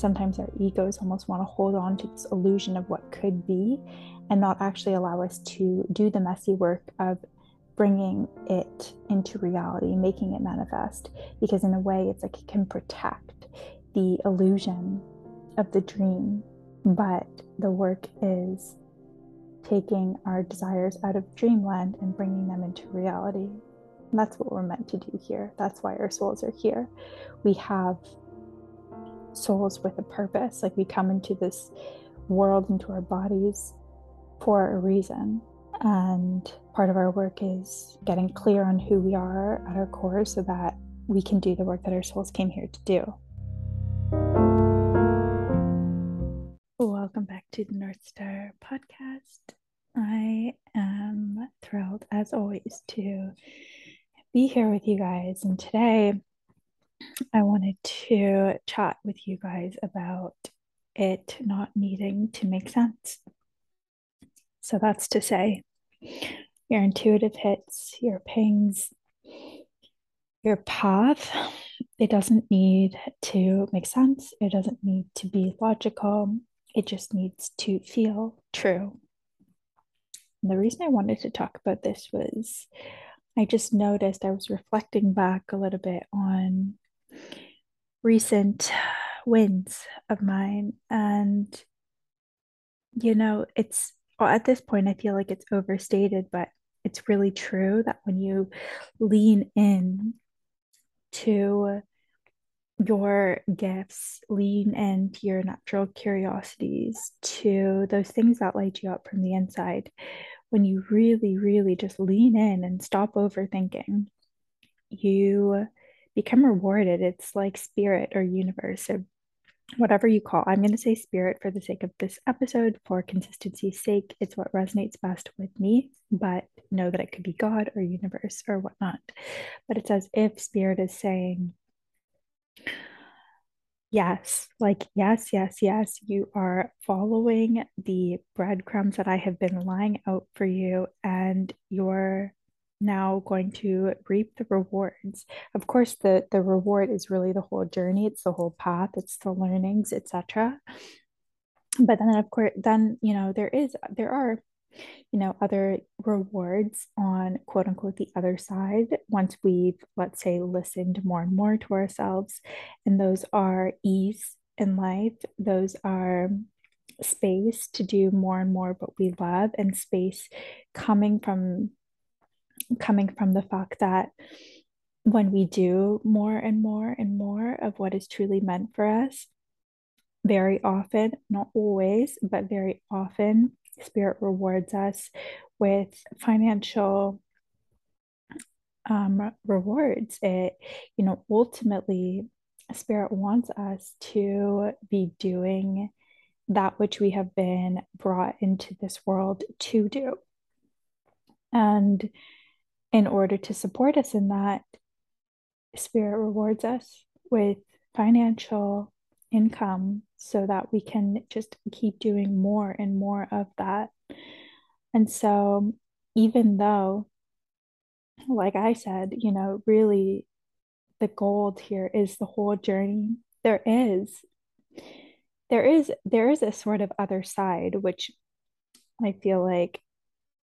sometimes our egos almost want to hold on to this illusion of what could be and not actually allow us to do the messy work of bringing it into reality, making it manifest. Because in a way, it's like it can protect the illusion of the dream, but the work is taking our desires out of dreamland and bringing them into reality. And that's what we're meant to do here. That's why our souls are here. We have souls with a purpose. Like we come into this world, into our bodies for a reason. And part of our work is getting clear on who we are at our core so that we can do the work that our souls came here to do. Welcome back to the North Star podcast. I am thrilled, as always, to be here with you guys. And today I wanted to chat with you guys about it not needing to make sense. So that's to say, your intuitive hits, your pings, your path, it doesn't need to make sense. It doesn't need to be logical. It just needs to feel true. And the reason I wanted to talk about this was I just noticed I was reflecting back a little bit on recent wins of mine. And, you know, it's well, at this point, I feel like it's overstated, but it's really true that when you lean in to your gifts, lean into your natural curiosities, to those things that light you up from the inside, when you really, really just lean in and stop overthinking, you become rewarded. It's like spirit or universe or whatever you call. I'm going to say spirit for the sake of this episode for consistency's sake. It's what resonates best with me, but know that it could be God or universe or whatnot. But it's as if spirit is saying, Yes, like, yes, yes, yes, you are following the breadcrumbs that I have been lying out for you, and you're now going to reap the rewards. Of course, the the reward is really the whole journey, it's the whole path, it's the learnings, etc. But then of course, then you know, there is there are you know, other rewards on quote unquote the other side once we've, let's say, listened more and more to ourselves. And those are ease in life, those are space to do more and more what we love, and space coming from coming from the fact that when we do more and more and more of what is truly meant for us, very often, not always, but very often, Spirit rewards us with financial um, rewards. It, you know, ultimately, Spirit wants us to be doing that which we have been brought into this world to do. And in order to support us in that, Spirit rewards us with financial income so that we can just keep doing more and more of that. And so, even though, like I said, you know, really the gold here is the whole journey, there is. There is there is a sort of other side which I feel like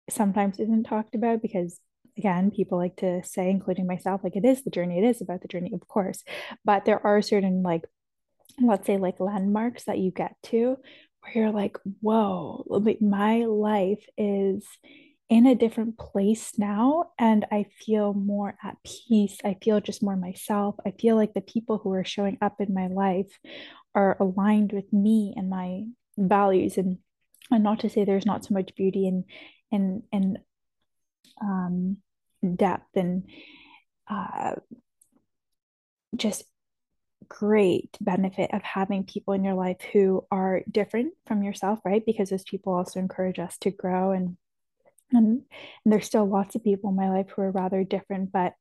sometimes isn't talked about because again people like to say including myself like it is the journey it is about the journey of course but there are certain like let's say like landmarks that you get to where you're like, whoa, my life is in a different place now and I feel more at peace. I feel just more myself. I feel like the people who are showing up in my life are aligned with me and my values and and not to say there's not so much beauty and and and um depth and uh just great benefit of having people in your life who are different from yourself, right? Because those people also encourage us to grow and and, and there's still lots of people in my life who are rather different, but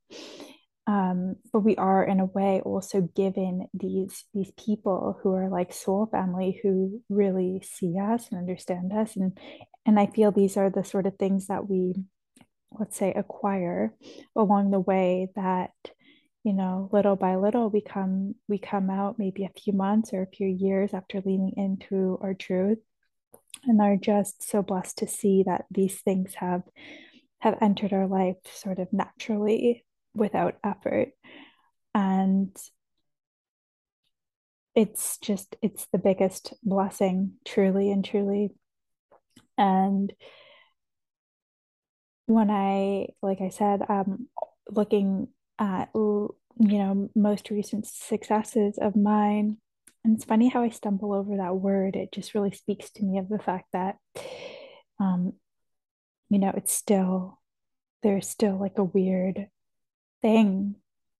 um, but we are in a way also given these these people who are like soul family who really see us and understand us and and I feel these are the sort of things that we let's say acquire along the way that you know, little by little we come we come out maybe a few months or a few years after leaning into our truth and are just so blessed to see that these things have have entered our life sort of naturally without effort. And it's just it's the biggest blessing truly and truly. And when i like i said um looking at you know most recent successes of mine and it's funny how i stumble over that word it just really speaks to me of the fact that um you know it's still there's still like a weird thing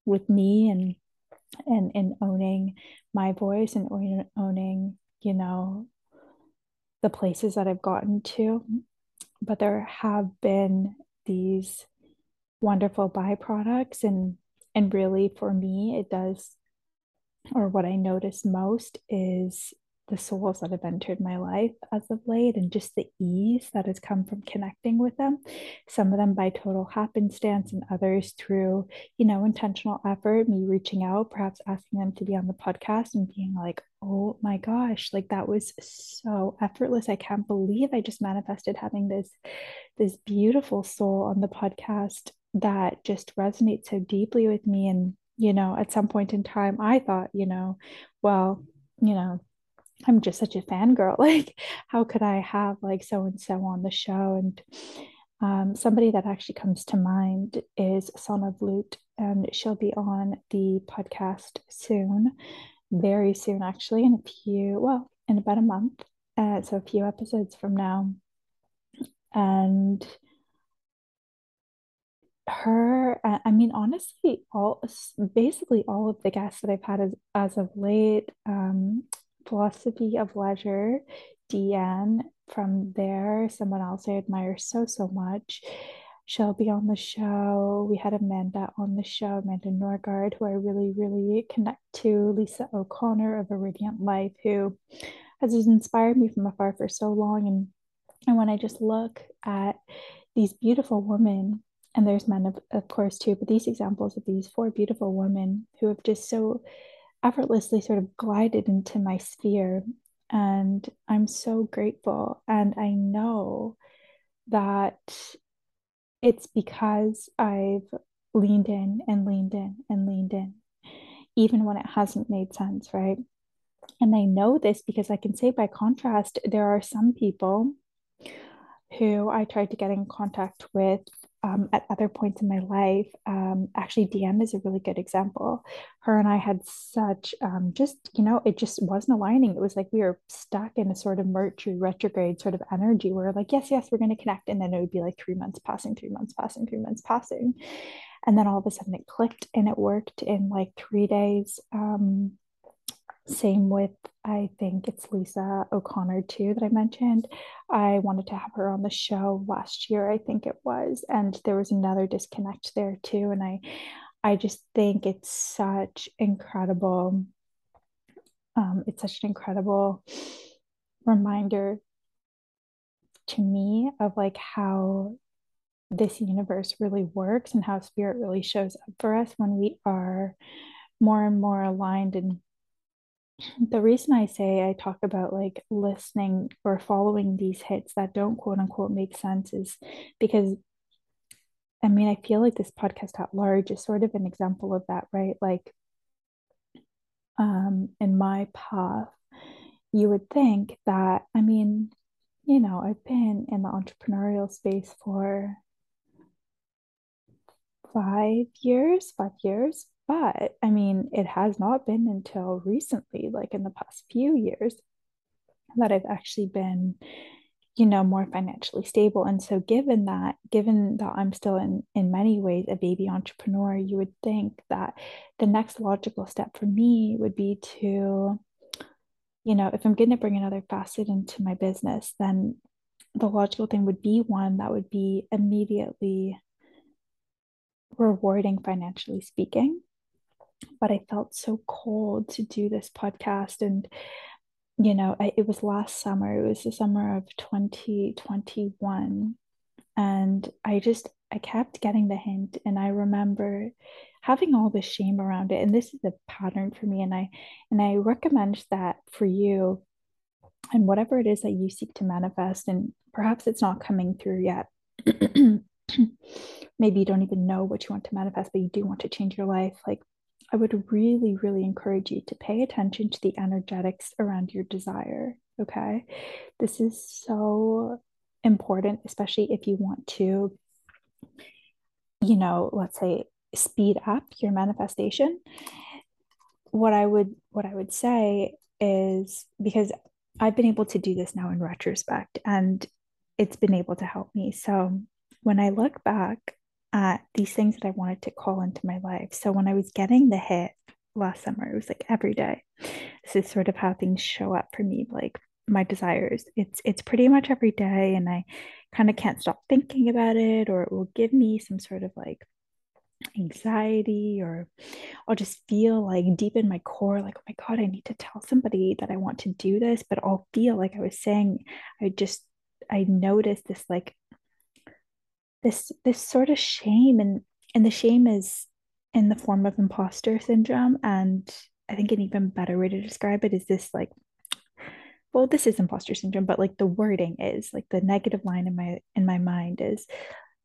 with me and and in owning my voice and owning you know the places that I've gotten to but there have been these wonderful byproducts. And and really for me it does or what I notice most is the souls that have entered my life as of late and just the ease that has come from connecting with them. Some of them by total happenstance and others through you know intentional effort me reaching out perhaps asking them to be on the podcast and being like oh my gosh like that was so effortless i can't believe i just manifested having this this beautiful soul on the podcast that just resonates so deeply with me and you know at some point in time i thought you know well you know I'm just such a fangirl. Like, how could I have like so and so on the show? And um, somebody that actually comes to mind is Sona Vloot, and she'll be on the podcast soon, very soon, actually, in a few, well, in about a month. Uh, so a few episodes from now. And her, I mean, honestly, all basically all of the guests that I've had as, as of late, um, Philosophy of Leisure, Deanne from there, someone else I admire so, so much. She'll be on the show. We had Amanda on the show, Amanda Norgard, who I really, really connect to. Lisa O'Connor of A Radiant Life, who has inspired me from afar for so long. And, and when I just look at these beautiful women, and there's men, of, of course, too, but these examples of these four beautiful women who have just so effortlessly sort of glided into my sphere. And I'm so grateful. And I know that it's because I've leaned in and leaned in and leaned in, even when it hasn't made sense, right? And I know this because I can say by contrast, there are some people who I tried to get in contact with um, at other points in my life. Um, actually, Deanne is a really good example. Her and I had such um, just, you know, it just wasn't aligning. It was like we were stuck in a sort of Mercury retrograde sort of energy where, like, yes, yes, we're going to connect. And then it would be like three months passing, three months passing, three months passing. And then all of a sudden it clicked and it worked in like three days. Um, same with, I think it's Lisa O'Connor too that I mentioned. I wanted to have her on the show last year, I think it was, and there was another disconnect there too. And I, I just think it's such incredible. Um, it's such an incredible reminder to me of like how this universe really works and how spirit really shows up for us when we are more and more aligned and the reason I say I talk about like listening or following these hits that don't quote unquote make sense is because I mean, I feel like this podcast at large is sort of an example of that, right? Like, um, in my path, you would think that, I mean, you know, I've been in the entrepreneurial space for five years, five years, but I mean, it has not been until recently, like in the past few years, that I've actually been, you know, more financially stable. And so given that, given that I'm still in in many ways a baby entrepreneur, you would think that the next logical step for me would be to, you know, if I'm going to bring another facet into my business, then the logical thing would be one that would be immediately rewarding financially speaking but I felt so cold to do this podcast. And, you know, I, it was last summer, it was the summer of 2021. And I just, I kept getting the hint and I remember having all the shame around it and this is a pattern for me and I and I recommend that for you and whatever it is that you seek to manifest and perhaps it's not coming through yet maybe you don't even know what you want to manifest but you do want to change your life like I would really, really encourage you to pay attention to the energetics around your desire. Okay. This is so important, especially if you want to, you know, let's say speed up your manifestation. What I would what I would say is because I've been able to do this now in retrospect and it's been able to help me. So when I look back at these things that I wanted to call into my life. So when I was getting the hit last summer, it was like every day. This is sort of how things show up for me, like my desires. It's it's pretty much every day and I kind of can't stop thinking about it or it will give me some sort of like anxiety or I'll just feel like deep in my core like oh my god I need to tell somebody that I want to do this but I'll feel like I was saying I just I noticed this like this this sort of shame and and the shame is in the form of imposter syndrome. And i think an even better way to describe it is this like well this is imposter syndrome but like the wording is like the negative line in my in my mind is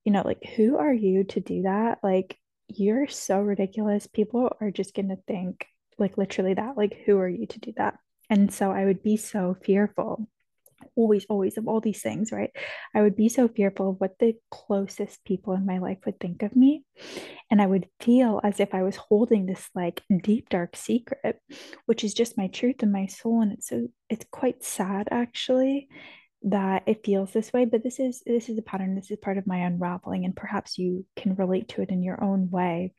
you know like who are you to do that? Like you're so ridiculous. People are just going to think like literally that like who are you to do that? And so i would be so fearful always, always of all these things, right? I would be so fearful of what the closest people in my life would think of me. And I would feel as if I was holding this like deep, dark secret, which is just my truth and my soul. And it's so, it's quite sad actually that it feels this way but this is this is a pattern this is part of my unraveling and perhaps you can relate to it in your own way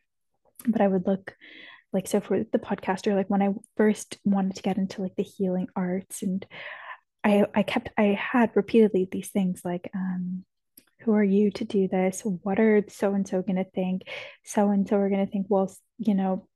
but i would look like so for the podcaster like when i first wanted to get into like the healing arts and I I kept I had repeatedly these things like um who are you to do this? What are so and so going to think? So and so are going to think, well, you know,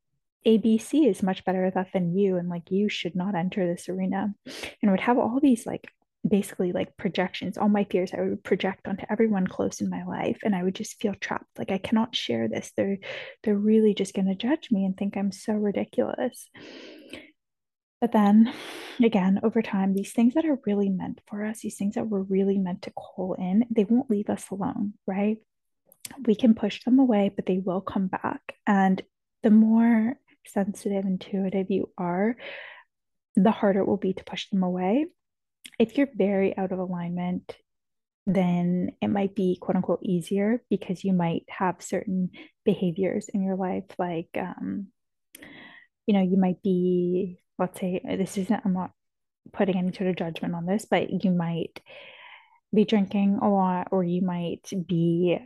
ABC is much better at that than you, and like you should not enter this arena. And would have all these like basically like projections, all my fears I would project onto everyone close in my life, and I would just feel trapped. Like I cannot share this. They're they're really just going to judge me and think I'm so ridiculous. But then again, over time, these things that are really meant for us, these things that we're really meant to call in, they won't leave us alone, right? We can push them away, but they will come back. And the more sensitive, intuitive you are, the harder it will be to push them away. If you're very out of alignment, then it might be quote unquote easier because you might have certain behaviors in your life, like, um, you know, you might be let's say this isn't, I'm not putting any sort of judgment on this, but you might be drinking a lot or you might be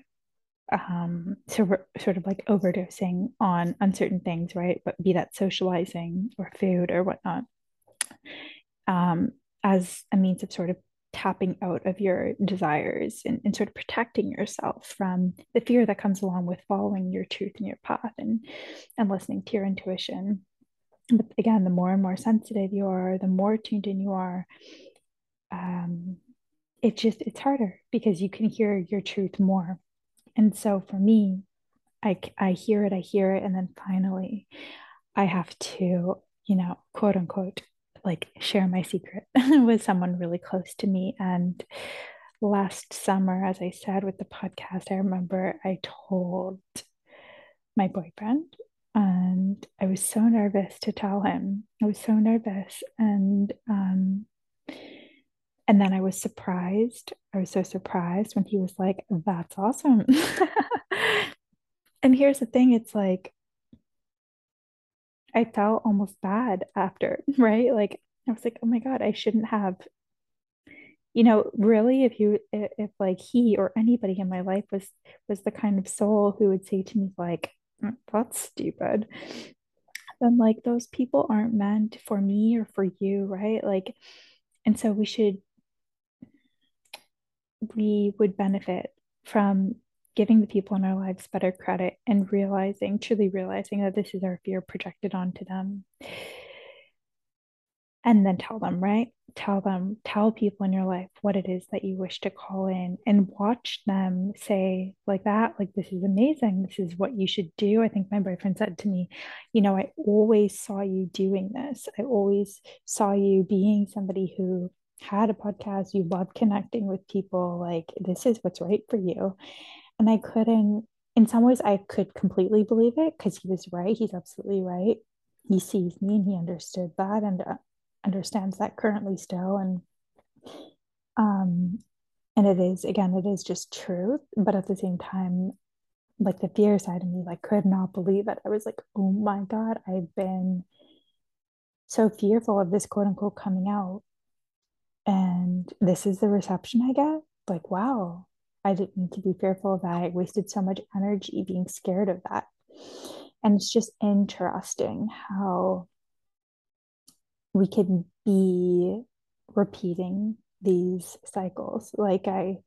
um sort sort of like overdosing on uncertain things, right? But be that socializing or food or whatnot, um, as a means of sort of tapping out of your desires and, and sort of protecting yourself from the fear that comes along with following your truth and your path and and listening to your intuition but again, the more and more sensitive you are, the more tuned in you are, um, it just it's harder because you can hear your truth more. And so for me, I I hear it, I hear it, and then finally, I have to, you know, quote unquote, like share my secret with someone really close to me. And last summer, as I said with the podcast, I remember I told my boyfriend and I was so nervous to tell him. I was so nervous, and um, and then I was surprised. I was so surprised when he was like, "That's awesome." and here's the thing: it's like I felt almost bad after, right? Like I was like, "Oh my god, I shouldn't have." You know, really, if you if, if like he or anybody in my life was was the kind of soul who would say to me like that's stupid. Then, like, those people aren't meant for me or for you, right? Like, and so we should, we would benefit from giving the people in our lives better credit and realizing, truly realizing that this is our fear projected onto them. And then tell them, right? Tell them, tell people in your life what it is that you wish to call in and watch them say like that, like, this is amazing. This is what you should do. I think my boyfriend said to me, you know, I always saw you doing this. I always saw you being somebody who had a podcast. You love connecting with people. Like, this is what's right for you. And I couldn't, in some ways, I could completely believe it because he was right. He's absolutely right. He sees me and he understood that. And uh, understands that currently still and um and it is again it is just truth but at the same time like the fear side of me like could not believe it i was like oh my god i've been so fearful of this quote unquote coming out. And this is the reception i get. Like wow i didn't need to be fearful of that. I wasted so much energy being scared of that. And it's just interesting how we can be repeating these cycles. Like i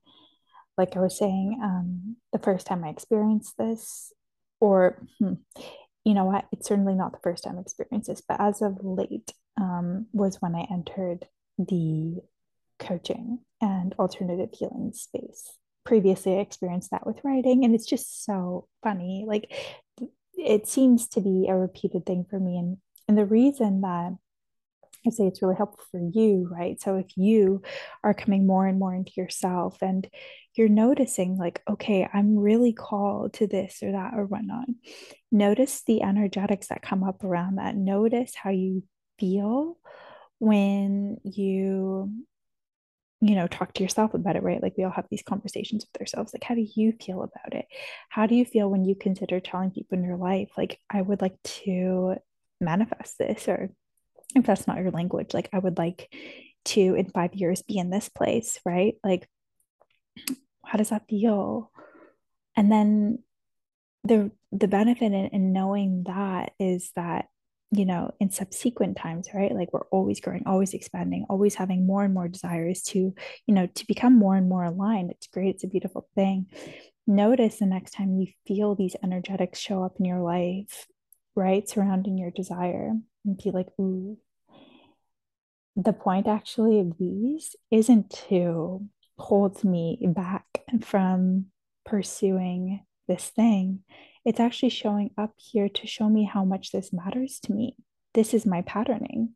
like i was saying um the first time i experienced this or hmm, you know what? It's certainly not the first time i experienced this but as of late um was when i entered the coaching and alternative healing space. Previously i experienced that with writing and it's just so funny. Like it seems to be a repeated thing for me and and the reason that I say it's really helpful for you, right? So if you are coming more and more into yourself and you're noticing, like, okay, I'm really called to this or that or whatnot, notice the energetics that come up around that. Notice how you feel when you you know talk to yourself about it right like we all have these conversations with ourselves like how do you feel about it how do you feel when you consider telling people in your life like i would like to manifest this or if that's not your language, like I would like to in five years be in this place, right? Like, how does that feel? And then the the benefit in, in knowing that is that you know in subsequent times right like we're always growing always expanding always having more and more desires to you know to become more and more aligned it's great it's a beautiful thing notice the next time you feel these energetics show up in your life right surrounding your desire and be like ooh the point actually of these isn't to hold me back from pursuing this thing. It's actually showing up here to show me how much this matters to me. This is my patterning.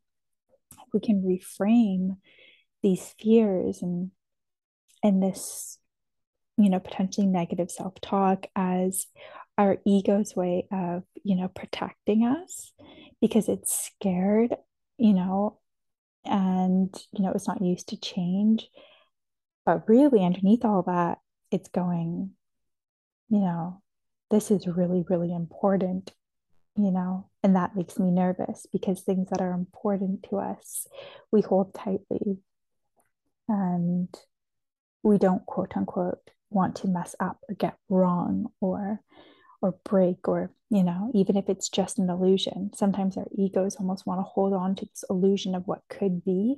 We can reframe these fears and and this, you know, potentially negative self-talk as our ego's way of, you know, protecting us because it's scared, you know, and you know it's not used to change. But really underneath all that it's going you know this is really really important you know and that makes me nervous because things that are important to us we hold tightly. And we don't quote unquote want to mess up or get wrong or or break or you know even if it's just an illusion. Sometimes our egos almost want to hold on to this illusion of what could be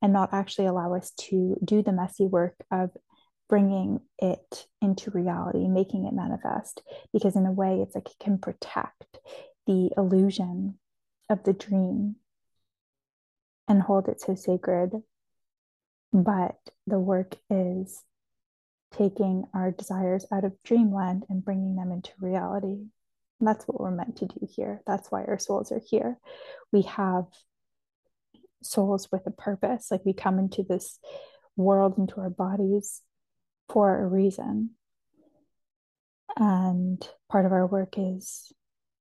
and not actually allow us to do the messy work of bringing it into reality making it manifest because in a way it's like it can protect the illusion of the dream and hold it so sacred. But the work is taking our desires out of dreamland and bringing them into reality. And that's what we're meant to do here. That's why our souls are here. We have souls with a purpose. Like we come into this world, into our bodies for a reason. And part of our work is,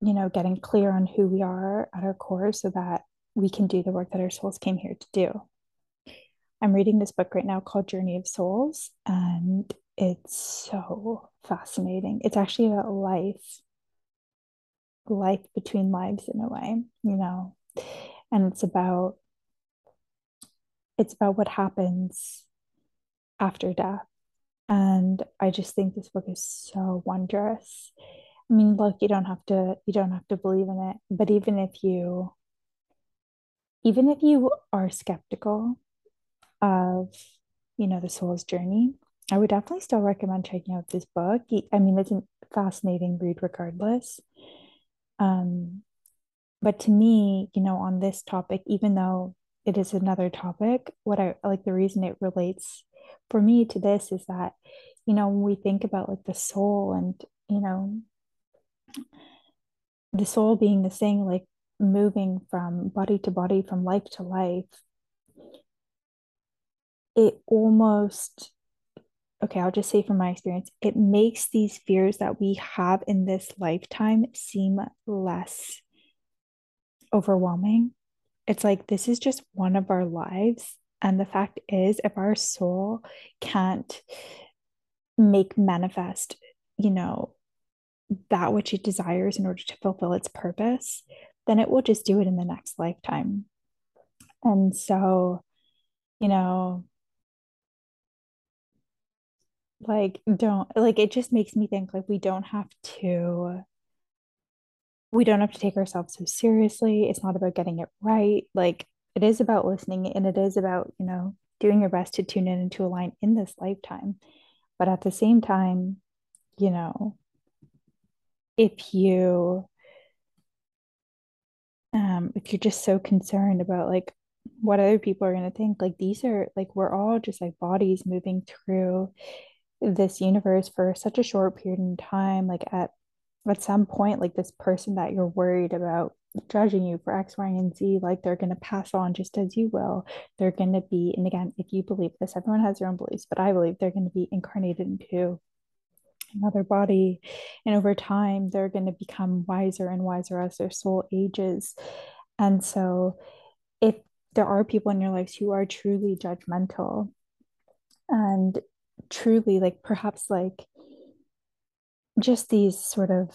you know, getting clear on who we are at our core so that we can do the work that our souls came here to do. I'm reading this book right now called Journey of Souls, and it's so fascinating. It's actually about life, life between lives in a way, you know, and it's about it's about what happens after death. And I just think this book is so wondrous. I mean, look, you don't have to you don't have to believe in it, but even if you even if you are skeptical of, you know, the soul's journey, I would definitely still recommend checking out this book. I mean, it's a fascinating read regardless. Um, but to me, you know, on this topic, even though it is another topic. What I like the reason it relates for me to this is that, you know, when we think about like the soul and, you know, the soul being this thing like moving from body to body, from life to life, it almost, okay, I'll just say from my experience, it makes these fears that we have in this lifetime seem less overwhelming. It's like this is just one of our lives. And the fact is, if our soul can't make manifest, you know, that which it desires in order to fulfill its purpose, then it will just do it in the next lifetime. And so, you know, like don't like it just makes me think like we don't have to we don't have to take ourselves so seriously. It's not about getting it right. Like it is about listening and it is about, you know, doing your best to tune in and to align in this lifetime. But at the same time, you know, if you um if you're just so concerned about like what other people are going to think, like these are like we're all just like bodies moving through this universe for such a short period in time like at at some point like this person that you're worried about judging you for X, Y, and Z, like they're going to pass on just as you will. They're going to be, and again, if you believe this, everyone has their own beliefs, but I believe they're going to be incarnated into another body. And over time, they're going to become wiser and wiser as their soul ages. And so, if there are people in your lives who are truly judgmental and truly, like perhaps like just these sort of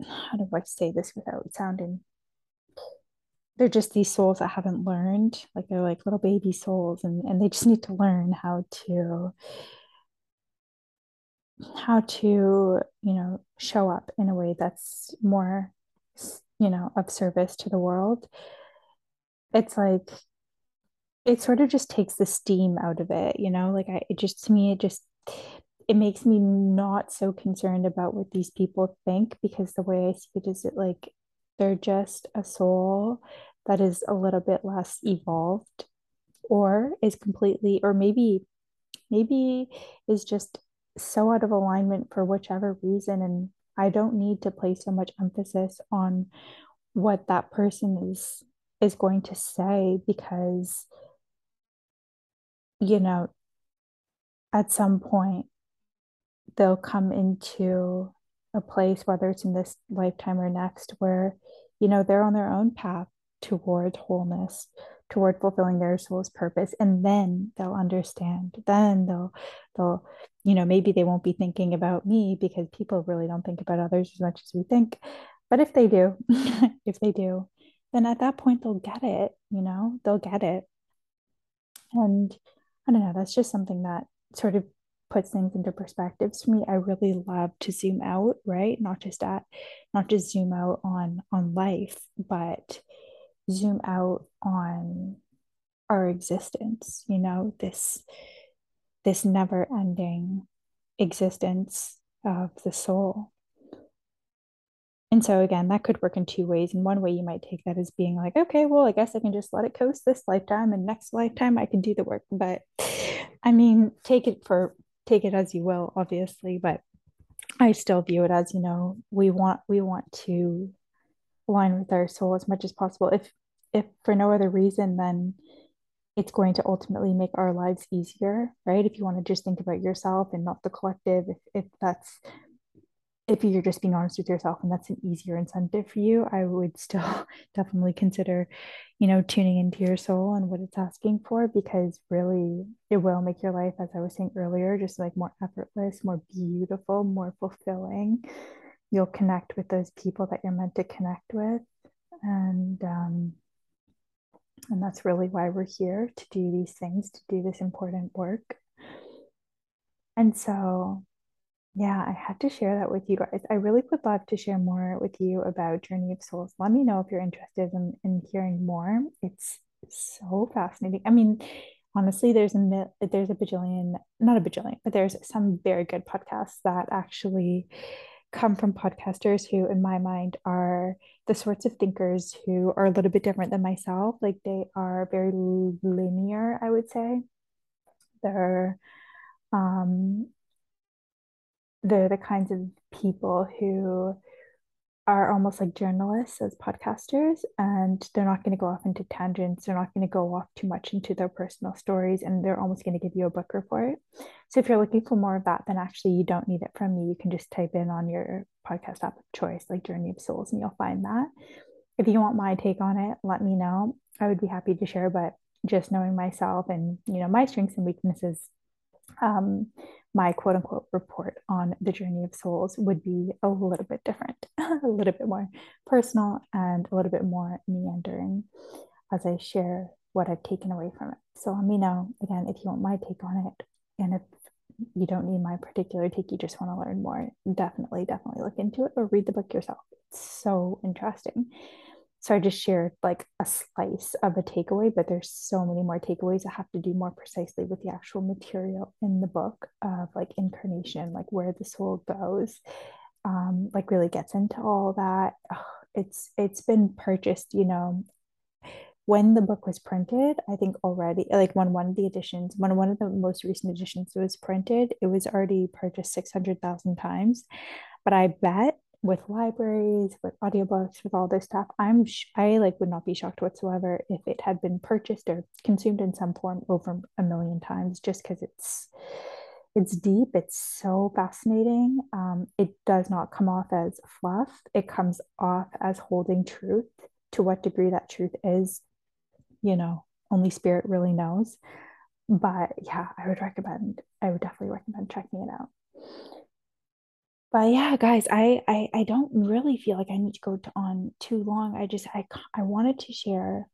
how do I say this without sounding they're just these souls that haven't learned like they're like little baby souls and, and they just need to learn how to how to you know show up in a way that's more you know of service to the world. It's like it sort of just takes the steam out of it you know like i it just to me it just it makes me not so concerned about what these people think because the way I see it is that like they're just a soul that is a little bit less evolved or is completely or maybe maybe is just so out of alignment for whichever reason and I don't need to place so much emphasis on what that person is is going to say because you know at some point they'll come into a place, whether it's in this lifetime or next, where, you know, they're on their own path toward wholeness, toward fulfilling their soul's purpose. And then they'll understand. Then they'll, they'll, you know, maybe they won't be thinking about me because people really don't think about others as much as we think. But if they do, if they do, then at that point they'll get it, you know, they'll get it. And I don't know, that's just something that sort of puts things into perspectives for me. I really love to zoom out right? Not just at not just zoom out on on life but zoom out on our existence you know this this never ending existence of the soul and so again that could work in two ways and one way you might take that as being like okay well i guess i can just let it coast this lifetime and next lifetime i can do the work but i mean take it for take it as you will, obviously, but I still view it as, you know, we want we want to align with our soul as much as possible. If if for no other reason, then it's going to ultimately make our lives easier, right? If you want to just think about yourself and not the collective, if, if that's if you're just being honest with yourself and that's an easier incentive for you, I would still definitely consider, you know, tuning into your soul and what it's asking for because really it will make your life, as I was saying earlier, just like more effortless, more beautiful, more fulfilling. You'll connect with those people that you're meant to connect with. And um and that's really why we're here to do these things, to do this important work. And so yeah, I had to share that with you guys. I really would love to share more with you about Journey of Souls. Let me know if you're interested in, in hearing more. It's so fascinating. I mean, honestly, there's a there's a bajillion, not a bajillion, but there's some very good podcasts that actually come from podcasters who, in my mind, are the sorts of thinkers who are a little bit different than myself. Like they are very linear, I would say. They're um, they're the kinds of people who are almost like journalists as podcasters and they're not going to go off into tangents they're not going to go off too much into their personal stories and they're almost going to give you a book report. So if you're looking for more of that then actually you don't need it from me. You can just type in on your podcast app of choice like journey of souls and you'll find that. If you want my take on it let me know. I would be happy to share but just knowing myself and you know my strengths and weaknesses um, my quote unquote report on the journey of souls would be a little bit different, a little bit more personal and a little bit more meandering as I share what I've taken away from it. So let me know again if you want my take on it. And if you don't need my particular take, you just want to learn more, definitely, definitely look into it or read the book yourself. It's so interesting so I just shared like a slice of a takeaway, but there's so many more takeaways that have to do more precisely with the actual material in the book of like incarnation, like where the soul goes, um, like really gets into all that. Oh, it's it's been purchased, you know, when the book was printed, I think already like when one of the editions, when one of the most recent editions was printed, it was already purchased 600,000 times. But I bet with libraries, with audiobooks, with all this stuff, I'm I like would not be shocked whatsoever if it had been purchased or consumed in some form over a million times, just because it's it's deep. It's so fascinating. Um, it does not come off as fluff. It comes off as holding truth. To what degree that truth is, you know, only spirit really knows. But yeah, I would recommend. I would definitely recommend checking it out but yeah guys I, I i don't really feel like i need to go to, on too long. I just i i wanted to share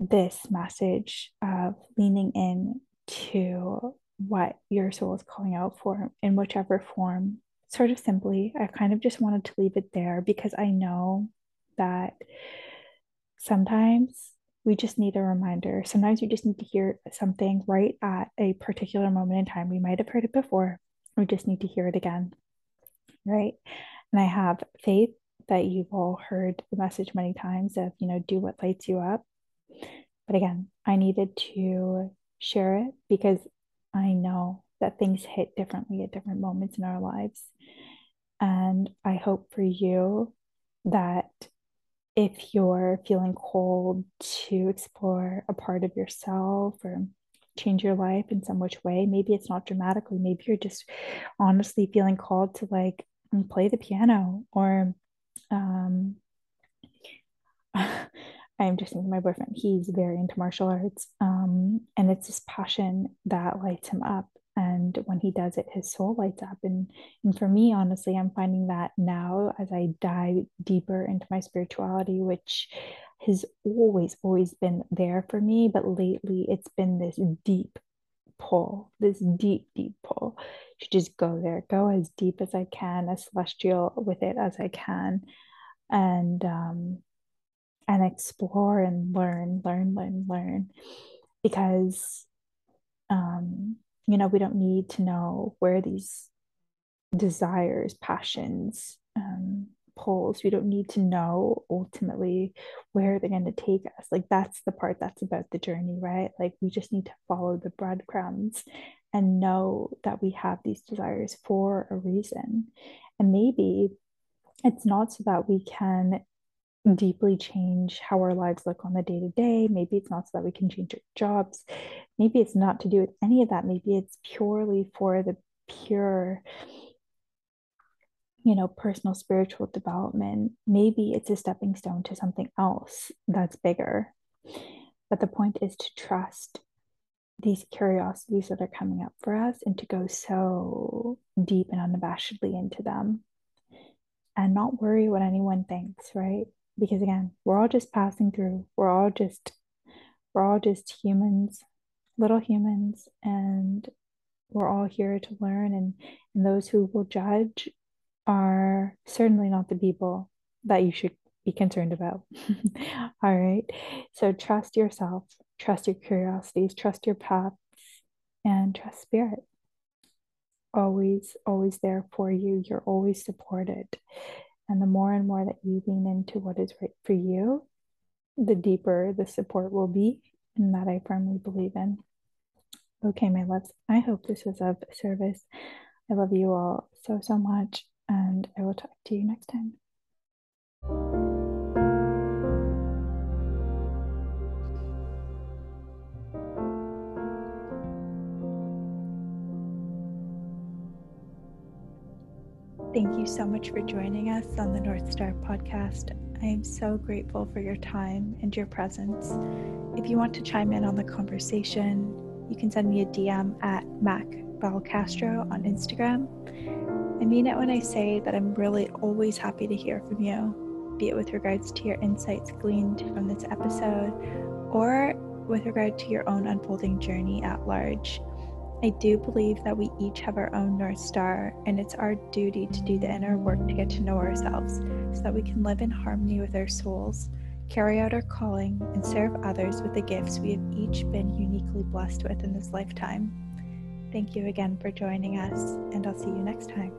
this message of leaning in to what your soul is calling out for in whichever form sort of simply. I kind of just wanted to leave it there because i know that sometimes we just need a reminder. Sometimes you just need to hear something right at a particular moment in time. We might have heard it before. We just need to hear it again right? And I have faith that you've all heard the message many times of, you know, do what lights you up. But again, I needed to share it because I know that things hit differently at different moments in our lives. And I hope for you that if you're feeling called to explore a part of yourself or change your life in some which way, maybe it's not dramatically, maybe you're just honestly feeling called to like and play the piano or um I'm just thinking my boyfriend, he's very into martial arts. Um, and it's this passion that lights him up. And when he does it, his soul lights up. And and for me, honestly, I'm finding that now as I dive deeper into my spirituality, which has always, always been there for me, but lately it's been this deep pull, this deep, deep pull. To just go there, go as deep as I can, as celestial with it as I can, and um, and explore and learn, learn, learn, learn, because um, you know we don't need to know where these desires, passions, um, pulls. We don't need to know ultimately where they're going to take us. Like that's the part that's about the journey, right? Like we just need to follow the breadcrumbs and know that we have these desires for a reason. And maybe it's not so that we can deeply change how our lives look on the day to day. Maybe it's not so that we can change our jobs. Maybe it's not to do with any of that. Maybe it's purely for the pure you know, personal spiritual development, maybe it's a stepping stone to something else that's bigger. But the point is to trust these curiosities that are coming up for us and to go so deep and unabashedly into them and not worry what anyone thinks, right? Because again, we're all just passing through. We're all just we're all just humans, little humans, and we're all here to learn and and those who will judge are certainly not the people that you should be concerned about. All right. So trust yourself, trust your curiosities, trust your path, and trust spirit. always, always there for you. You're always supported. And the more and more that you lean into what is right for you, the deeper the support will be. And that I firmly believe in. Okay, my loves, I hope this was of service. I love you all so, so much. And I will talk to you next time. Thank you so much for joining us on the North Star podcast. I am so grateful for your time and your presence. If you want to chime in on the conversation, you can send me a DM at Mac Castro on Instagram. I mean it when I say that I'm really always happy to hear from you, be it with regards to your insights gleaned from this episode or with regard to your own unfolding journey at large. I do believe that we each have our own North Star, and it's our duty to do the inner work to get to know ourselves so that we can live in harmony with our souls, carry out our calling, and serve others with the gifts we have each been uniquely blessed with in this lifetime. Thank you again for joining us, and I'll see you next time.